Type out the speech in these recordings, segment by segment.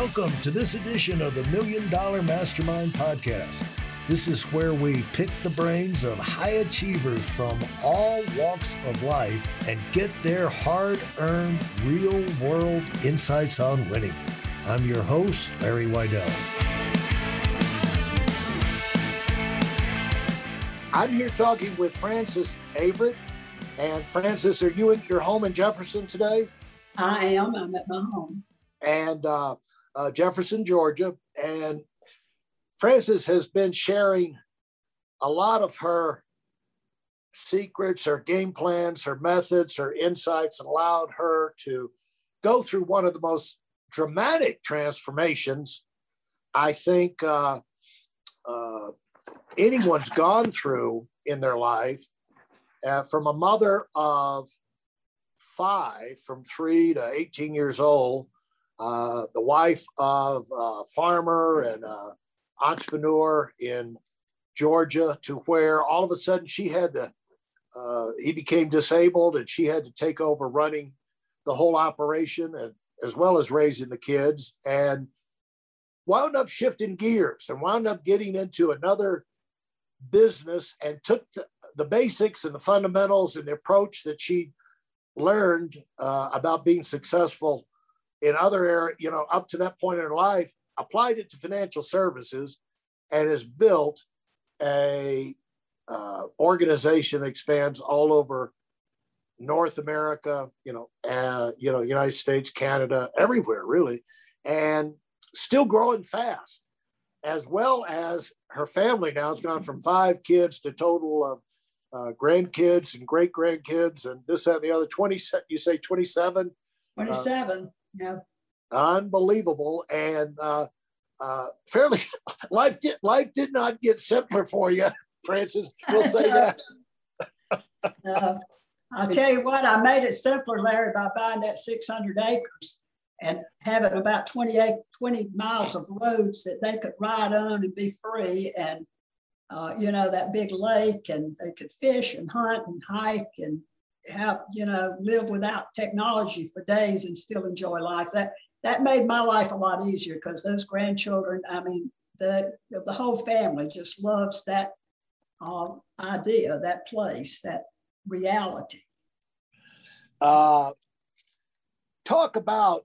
Welcome to this edition of the Million Dollar Mastermind Podcast. This is where we pick the brains of high achievers from all walks of life and get their hard earned, real world insights on winning. I'm your host, Larry Weidel. I'm here talking with Frances Avrett. And Frances, are you at your home in Jefferson today? I am. I'm at my home. And uh, uh, Jefferson, Georgia. And Frances has been sharing a lot of her secrets, her game plans, her methods, her insights, allowed her to go through one of the most dramatic transformations I think uh, uh, anyone's gone through in their life. Uh, from a mother of five, from three to 18 years old, uh, the wife of a farmer and a entrepreneur in Georgia, to where all of a sudden she had to, uh, he became disabled and she had to take over running the whole operation and as well as raising the kids and wound up shifting gears and wound up getting into another business and took the, the basics and the fundamentals and the approach that she learned uh, about being successful in other areas, you know, up to that point in her life, applied it to financial services and has built a uh, organization that expands all over North America, you know, uh, you know, United States, Canada, everywhere really, and still growing fast, as well as her family now has gone from five kids to total of uh, grandkids and great grandkids and this that and the other. Twenty, you say twenty seven. Twenty seven. Yeah. Unbelievable and uh, uh, fairly life did life did not get simpler for you, Frances. We'll say that. uh, I'll tell you what, I made it simpler, Larry, by buying that 600 acres and having about 28, 20 miles of roads that they could ride on and be free. And, uh, you know, that big lake and they could fish and hunt and hike and have, you know, live without technology for days and still enjoy life. That, that made my life a lot easier because those grandchildren, I mean, the, the whole family just loves that uh, idea, that place, that reality. Uh, talk about,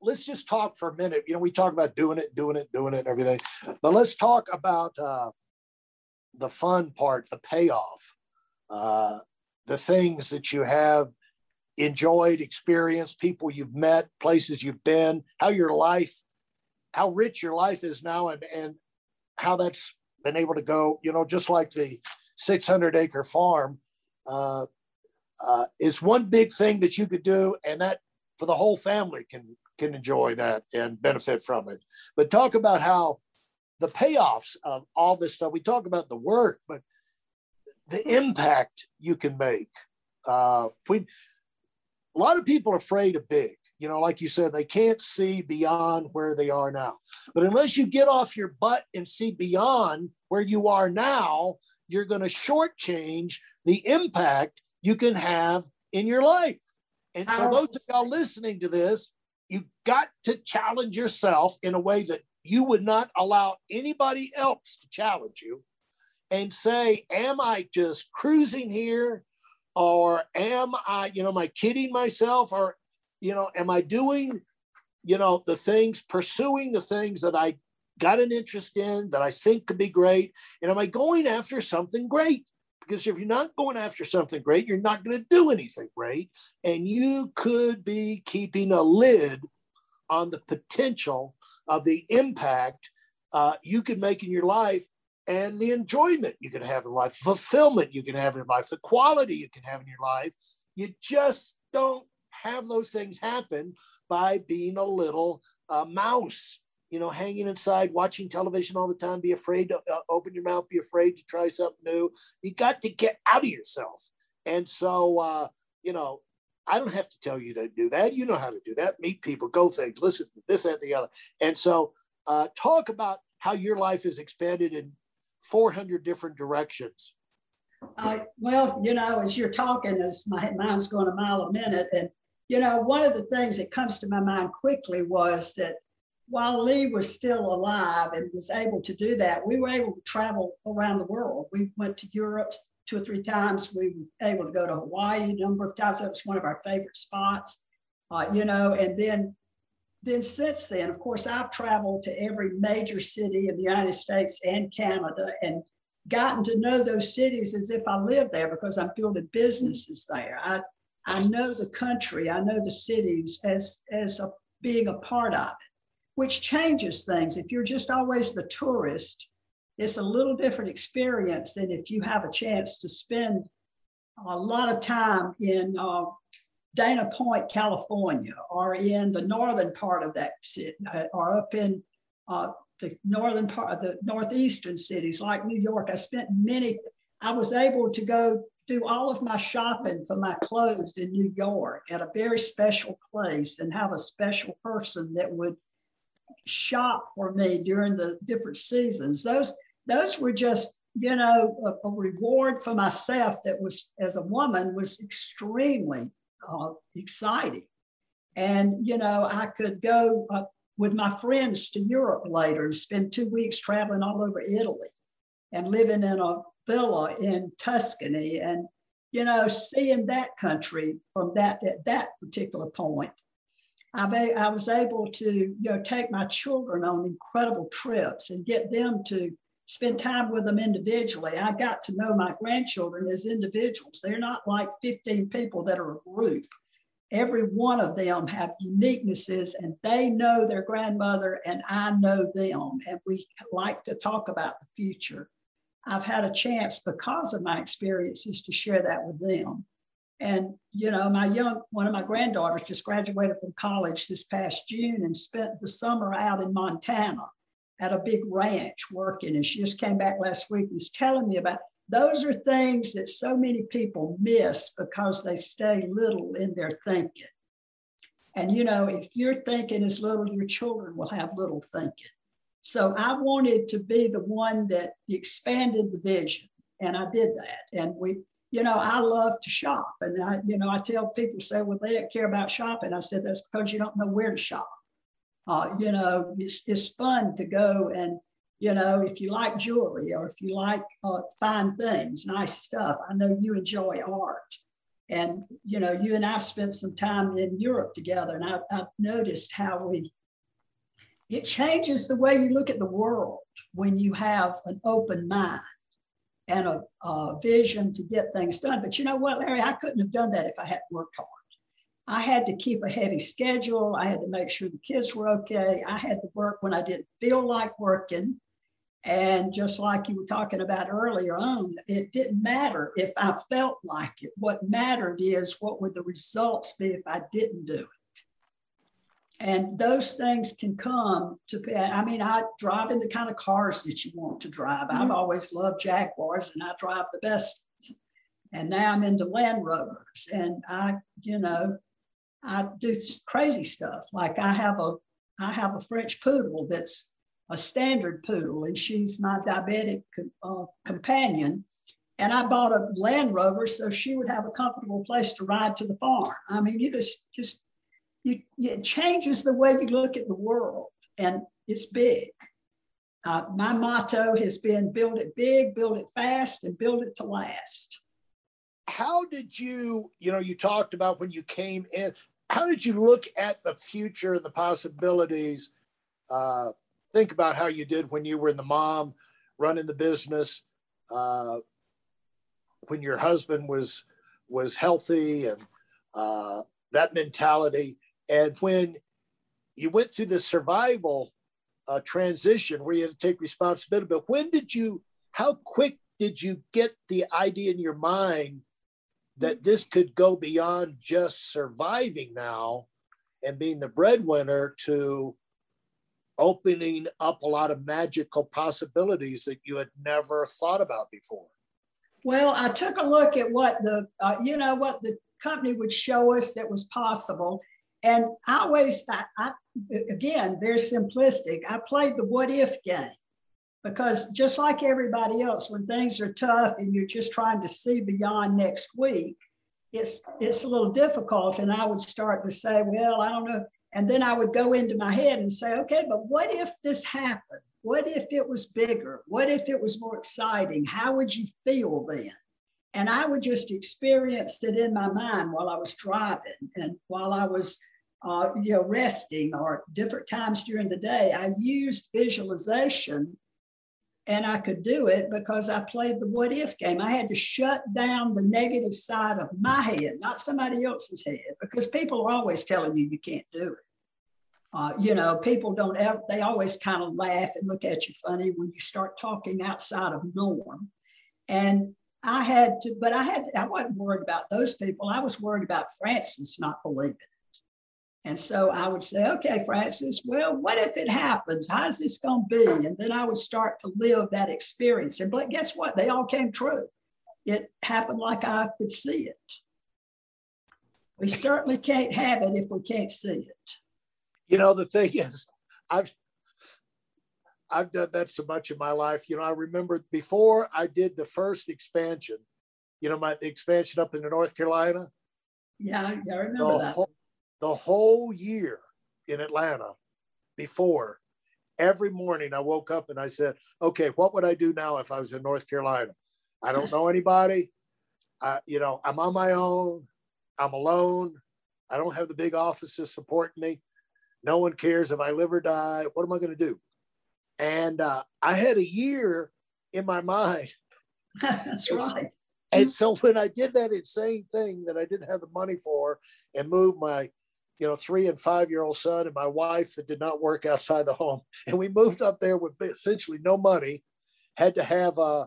let's just talk for a minute. You know, we talk about doing it, doing it, doing it, and everything, but let's talk about uh, the fun part, the payoff, uh, the things that you have enjoyed, experienced, people you've met, places you've been, how your life, how rich your life is now, and and how that's been able to go. You know, just like the 600 acre farm uh, uh, is one big thing that you could do, and that for the whole family can can enjoy that and benefit from it. But talk about how the payoffs of all this stuff. We talk about the work, but the impact you can make. Uh, we a lot of people are afraid of big. You know, like you said, they can't see beyond where they are now. But unless you get off your butt and see beyond where you are now, you're going to shortchange the impact you can have in your life. And so, those of y'all listening to this, you've got to challenge yourself in a way that you would not allow anybody else to challenge you and say, Am I just cruising here? Or am I, you know, am I kidding myself? Or, you know, am I doing, you know, the things, pursuing the things that I got an interest in that I think could be great? And am I going after something great? Because if you're not going after something great, you're not going to do anything great. And you could be keeping a lid on the potential of the impact uh, you could make in your life and the enjoyment you can have in life, fulfillment you can have in your life, the quality you can have in your life. You just don't have those things happen by being a little uh, mouse, you know, hanging inside, watching television all the time, be afraid to uh, open your mouth, be afraid to try something new. You got to get out of yourself. And so, uh, you know, I don't have to tell you to do that. You know how to do that. Meet people, go things, listen to this and the other. And so, uh, talk about how your life is expanded in 400 different directions. Uh, well, you know, as you're talking, as my mind's going a mile a minute, and you know, one of the things that comes to my mind quickly was that while Lee was still alive and was able to do that, we were able to travel around the world. We went to Europe two or three times. We were able to go to Hawaii a number of times. That was one of our favorite spots, uh, you know. And then, then since then, of course, I've traveled to every major city in the United States and Canada, and gotten to know those cities as if I lived there because I'm building businesses there. I I know the country, I know the cities as as a, being a part of it which changes things. If you're just always the tourist, it's a little different experience than if you have a chance to spend a lot of time in uh, Dana Point, California, or in the northern part of that city, uh, or up in uh, the northern part of the northeastern cities like New York. I spent many, I was able to go do all of my shopping for my clothes in New York at a very special place and have a special person that would shop for me during the different seasons. Those those were just you know a, a reward for myself that was as a woman was extremely uh, exciting, and you know I could go uh, with my friends to Europe later and spend two weeks traveling all over Italy, and living in a villa in Tuscany and you know seeing that country from that at that particular point. I, I was able to you know take my children on incredible trips and get them to spend time with them individually. I got to know my grandchildren as individuals. They're not like 15 people that are a group. Every one of them have uniquenesses and they know their grandmother and I know them. And we like to talk about the future. I've had a chance because of my experiences to share that with them. And, you know, my young, one of my granddaughters just graduated from college this past June and spent the summer out in Montana at a big ranch working. And she just came back last week and was telling me about those are things that so many people miss because they stay little in their thinking. And, you know, if you're thinking as little, your children will have little thinking. So I wanted to be the one that expanded the vision. And I did that. And we you know, I love to shop. And I, you know, I tell people say, well, they don't care about shopping. I said, that's because you don't know where to shop. Uh, you know, it's, it's fun to go and, you know, if you like jewelry or if you like uh, fine things, nice stuff, I know you enjoy art. And, you know, you and I've spent some time in Europe together and I've, I've noticed how we, it changes the way you look at the world when you have an open mind and a, a, vision to get things done. But you know what, Larry? I couldn't have done that if I hadn't worked hard. I had to keep a heavy schedule. I had to make sure the kids were okay. I had to work when I didn't feel like working. And just like you were talking about earlier on, it didn't matter if I felt like it. What mattered is what would the results be if I didn't do it. And those things can come to, I mean, I drive in the kind of cars that you want to drive. Mm-hmm. I've always loved Jaguars and I drive the best. And now I'm into Land Rovers and I, you know, I do crazy stuff. Like I have a, I have a French poodle that's a standard poodle and she's my diabetic uh, companion. And I bought a Land Rover so she would have a comfortable place to ride to the farm. I mean, you just, just you, it changes the way you look at the world, and it's big. Uh, my motto has been build it big, build it fast, and build it to last. How did you, you know, you talked about when you came in, how did you look at the future and the possibilities? Uh, think about how you did when you were in the mom running the business, uh, when your husband was was healthy and uh, that mentality. And when you went through the survival uh, transition where you had to take responsibility, but when did you, how quick did you get the idea in your mind that this could go beyond just surviving now and being the breadwinner to opening up a lot of magical possibilities that you had never thought about before? Well, I took a look at what the, uh, you know, what the company would show us that was possible. And I always, I, I, again, very simplistic. I played the what if game because just like everybody else, when things are tough and you're just trying to see beyond next week, it's it's a little difficult. And I would start to say, well, I don't know. And then I would go into my head and say, okay, but what if this happened? What if it was bigger? What if it was more exciting? How would you feel then? And I would just experience it in my mind while I was driving and while I was, uh, you know, resting or different times during the day. I used visualization and I could do it because I played the what if game. I had to shut down the negative side of my head, not somebody else's head, because people are always telling you you can't do it. Uh, you know, people don't ever, they always kind of laugh and look at you funny when you start talking outside of norm. And I had to, but I had, I wasn't worried about those people. I was worried about Frances not believing. And so I would say, okay, Frances, well, what if it happens? How's this going to be? And then I would start to live that experience. And but guess what? They all came true. It happened like I could see it. We certainly can't have it if we can't see it. You know, the thing is, I've I've done that so much in my life. You know, I remember before I did the first expansion, you know, my the expansion up into North Carolina. Yeah, I remember the that. Whole, the whole year in Atlanta before, every morning I woke up and I said, okay, what would I do now if I was in North Carolina? I don't know anybody. I, you know, I'm on my own. I'm alone. I don't have the big offices supporting me. No one cares if I live or die. What am I going to do? And uh, I had a year in my mind. That's right. And so when I did that insane thing that I didn't have the money for and moved my you know, three and five year old son and my wife that did not work outside the home. And we moved up there with essentially no money, had to have a, uh,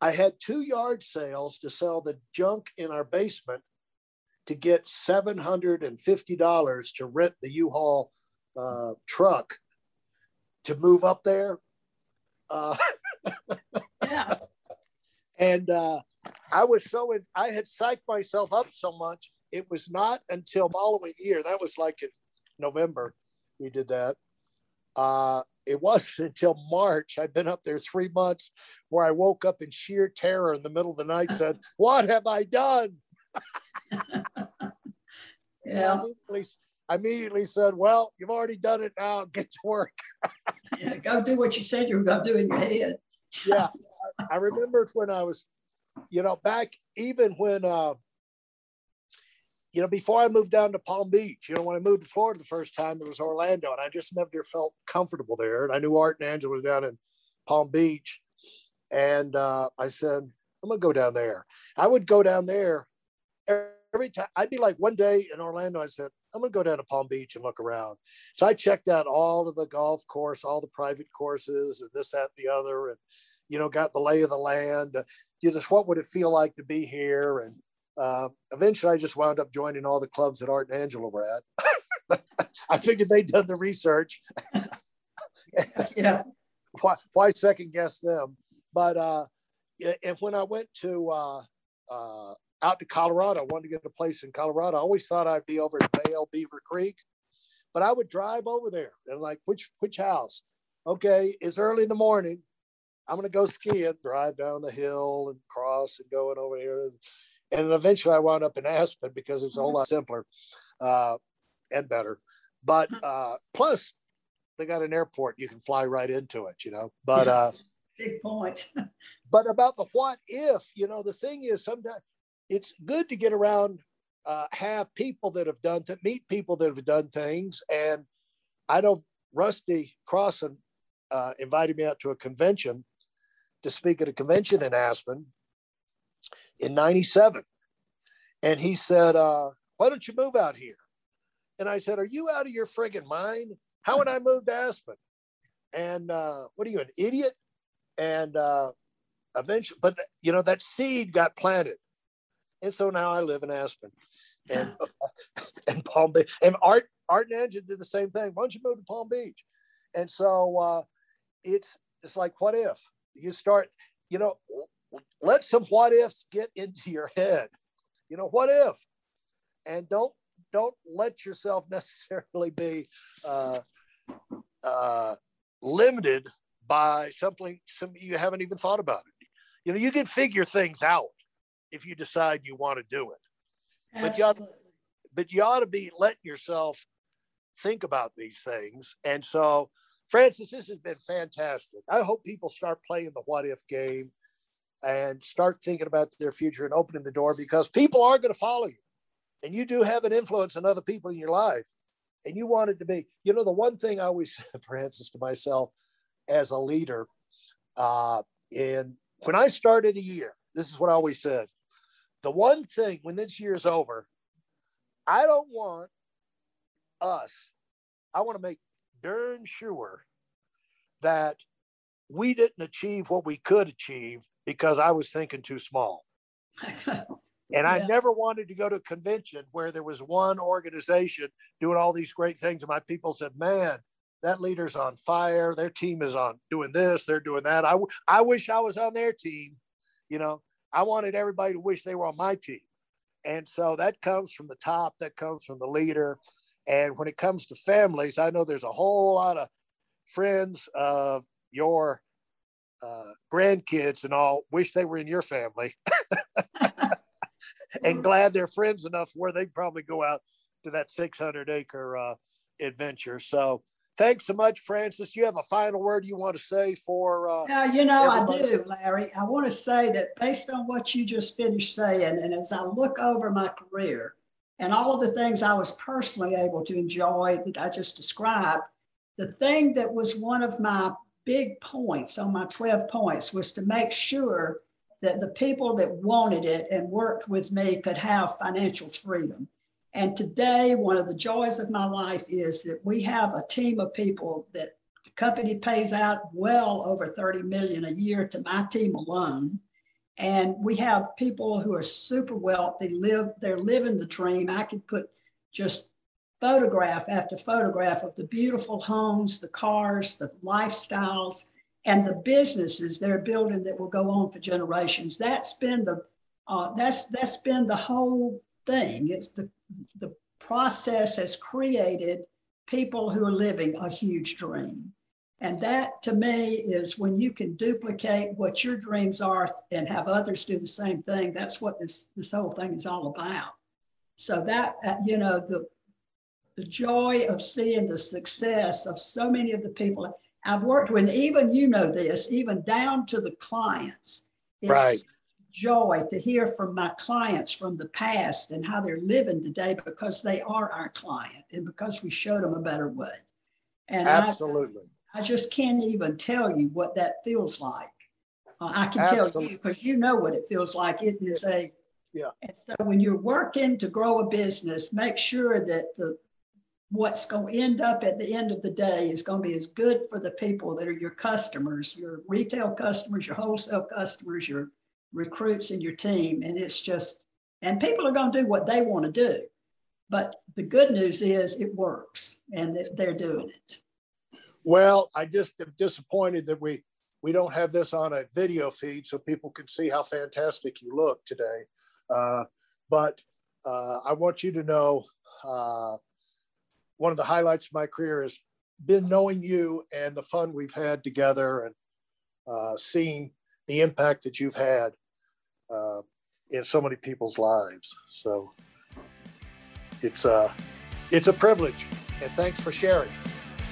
I had two yard sales to sell the junk in our basement to get $750 to rent the U-Haul uh, truck to move up there. Uh, yeah. And uh, I was so, in, I had psyched myself up so much it was not until following year, that was like in November, we did that. Uh, it wasn't until March, I'd been up there three months, where I woke up in sheer terror in the middle of the night, said, What have I done? yeah. I immediately, I immediately said, Well, you've already done it now, get to work. yeah, go do what you said you were going to do in your head. yeah. I remembered when I was, you know, back even when uh, you know, before I moved down to Palm Beach, you know, when I moved to Florida the first time, it was Orlando, and I just never felt comfortable there. And I knew Art and Angela was down in Palm Beach, and uh, I said, I'm gonna go down there. I would go down there every time. I'd be like one day in Orlando. I said, I'm gonna go down to Palm Beach and look around. So I checked out all of the golf course, all the private courses, and this, that, the other, and you know, got the lay of the land. Uh, just what would it feel like to be here, and uh, eventually, I just wound up joining all the clubs that Art and Angela were at. I figured they'd done the research. yeah. Why, why, second guess them? But uh, and when I went to uh, uh, out to Colorado, I wanted to get a place in Colorado. I always thought I'd be over at Vail Beaver Creek, but I would drive over there and like, which which house? Okay, it's early in the morning. I'm gonna go skiing, drive down the hill and cross and going over here and eventually I wound up in Aspen because it's a whole lot simpler uh, and better. But uh, plus, they got an airport; you can fly right into it, you know. But uh, big point. but about the what if, you know, the thing is sometimes it's good to get around, uh, have people that have done, to meet people that have done things. And I know Rusty Crossan uh, invited me out to a convention to speak at a convention in Aspen in 97. And he said, uh, Why don't you move out here? And I said, Are you out of your friggin' mind? How would I move to Aspen? And uh, what are you, an idiot? And uh, eventually, but you know, that seed got planted. And so now I live in Aspen and, and Palm Beach. And Art, Art and Angela did the same thing. Why don't you move to Palm Beach? And so uh, it's, it's like, what if you start, you know, let some what ifs get into your head. You know, what if? And don't don't let yourself necessarily be uh, uh, limited by something some you haven't even thought about it. You know, you can figure things out if you decide you want to do it. But you, but you ought to be letting yourself think about these things. And so, Frances, this has been fantastic. I hope people start playing the what if game and start thinking about their future and opening the door because people are going to follow you. And you do have an influence on other people in your life. And you want it to be, you know, the one thing I always said, Frances, to myself as a leader, uh, and when I started a year, this is what I always said. The one thing when this year is over, I don't want us, I want to make darn sure that we didn't achieve what we could achieve because I was thinking too small. And I never wanted to go to a convention where there was one organization doing all these great things. And my people said, man, that leader's on fire. Their team is on doing this, they're doing that. I, w- I wish I was on their team. You know, I wanted everybody to wish they were on my team. And so that comes from the top, that comes from the leader. And when it comes to families, I know there's a whole lot of friends of your uh, grandkids and all wish they were in your family and glad they're friends enough where they probably go out to that 600 acre uh, adventure. So thanks so much, Frances. You have a final word you want to say for? Uh, yeah, you know, everybody? I do, Larry. I want to say that based on what you just finished saying, and as I look over my career and all of the things I was personally able to enjoy that I just described, the thing that was one of my big points on my 12 points was to make sure that the people that wanted it and worked with me could have financial freedom. And today, one of the joys of my life is that we have a team of people that the company pays out well over 30 million a year to my team alone. And we have people who are super wealthy, live, they're living the dream. I could put just photograph after photograph of the beautiful homes, the cars, the lifestyles, and the businesses they're building that will go on for generations. That's been the uh, that's that's been the whole thing. It's the the process has created people who are living a huge dream. And that to me is when you can duplicate what your dreams are and have others do the same thing. That's what this, this whole thing is all about. So that, uh, you know, the, the joy of seeing the success of so many of the people I've worked with, even you know this, even down to the clients. It's right. joy to hear from my clients from the past and how they're living today because they are our client and because we showed them a better way. And absolutely. I, I just can't even tell you what that feels like. Uh, I can absolutely. tell you because you know what it feels like. It is a yeah. And so when you're working to grow a business, make sure that the what's going to end up at the end of the day is going to be as good for the people that are your customers, your retail customers, your wholesale customers, your recruits, and your team. And it's just, and people are going to do what they want to do. But the good news is it works and that they're doing it. Well, I just am disappointed that we we don't have this on a video feed so people can see how fantastic you look today. Uh, but uh, I want you to know uh, one of the highlights of my career has been knowing you and the fun we've had together and uh, seeing the impact that you've had uh, in so many people's lives. So it's a, uh, it's a privilege and thanks for sharing.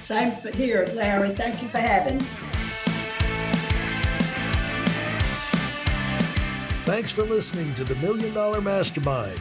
Same here, Larry. Thank you for having me. Thanks for listening to the Million Dollar Mastermind.